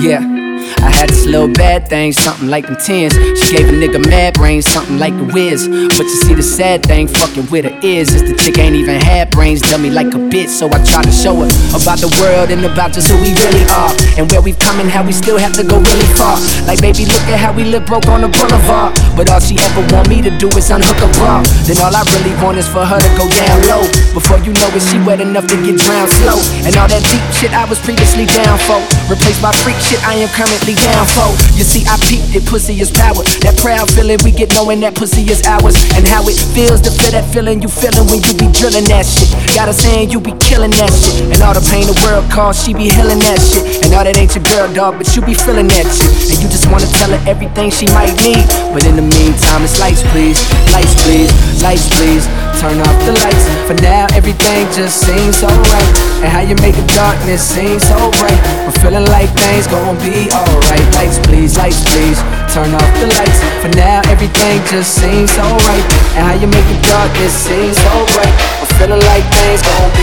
Yeah. I had this little bad thing, something like them tens. She gave a nigga mad brains, something like the whiz. But you see, the sad thing, fucking with her is, is the chick ain't even had brains, dummy like a bitch. So I try to show her about the world and about just who we really are. And where we've come and how we still have to go really far. Like, baby, look at how we live broke on the boulevard. But all she ever want me to do is unhook a bra. Then all I really want is for her to go down low. Before you know it, she wet enough to get drowned slow. And all that deep shit I was previously down for. Replaced by freak shit I am currently down for. You see, I peeped it, pussy is power. That proud feeling we get knowing that pussy is ours. And how it feels to feel that feeling you feeling when you be drilling that shit. Got her saying you be killing that shit. And all the pain the world caused, she be healing that shit. And all that ain't your girl, dog, but you be feeling that shit. And you just wanna tell her everything she might need. But in the meantime, it's lights, please. Lights, please. Lights, please. Turn off the lights. For now, everything just seems so right. And how you make the darkness seem so bright. I'm feeling like things gon' be alright. Lights, please, lights, please. Turn off the lights. For now, everything just seems so right. And how you make the darkness seem so bright. I'm feeling like things gon'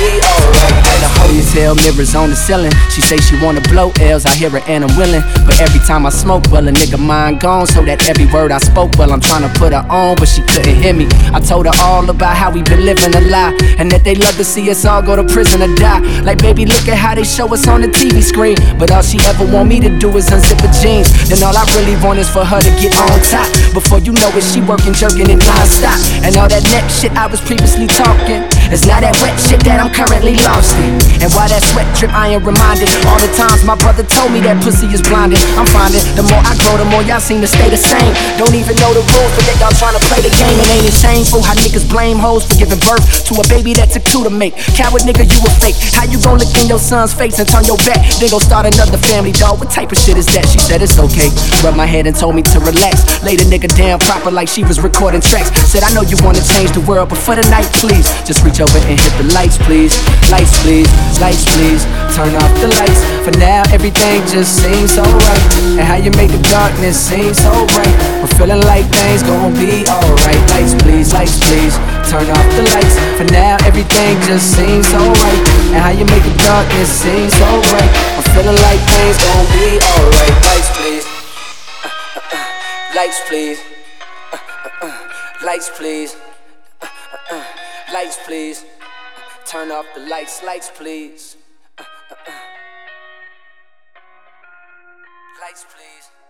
mirrors on the ceiling. She say she wanna blow L's. I hear her and I'm willing. But every time I smoke, well, a nigga mind gone. So that every word I spoke, well, I'm trying to put her on, but she couldn't hear me. I told her all about how we been living a lie. And that they love to see us all go to prison or die. Like, baby, look at how they show us on the TV screen. But all she ever want me to do is unzip her jeans. Then all I really want is for her to get on top. Before you know it, she working, jerking it non-stop. And all that neck shit I was previously talking. It's now that wet shit that I'm currently lost in. And while that sweat drip, I am reminded all the times my brother told me that pussy is blinded. I'm finding the more I grow, the more y'all seem to stay the same. Don't even know the rules, but they all trying to play the game. And ain't it shameful how niggas blame hoes for giving birth to a baby that took two to make? Coward nigga, you a fake. How you gon' look in your son's face and turn your back? Then go start another family, dog. What type of shit is that? She said it's okay. Rubbed my head and told me to relax. Laid a nigga down proper like she was recording tracks. Said I know you wanna change the world, but for the night, please just reach over and hit the lights, please. Lights, please. Lights, please. Turn off the lights. For now, everything just seems so right. And how you make the darkness seem so bright. I'm feeling like things gon' be alright. Lights, please. Lights, please. Turn off the lights. For now, everything just seems so right. And how you make the darkness seem so bright. I'm feeling like things gon' be alright. Lights, please. Uh, uh, uh. Lights, please. Uh, uh, uh. Lights, please. Lights, please. Turn off the lights, lights, please. Lights, please.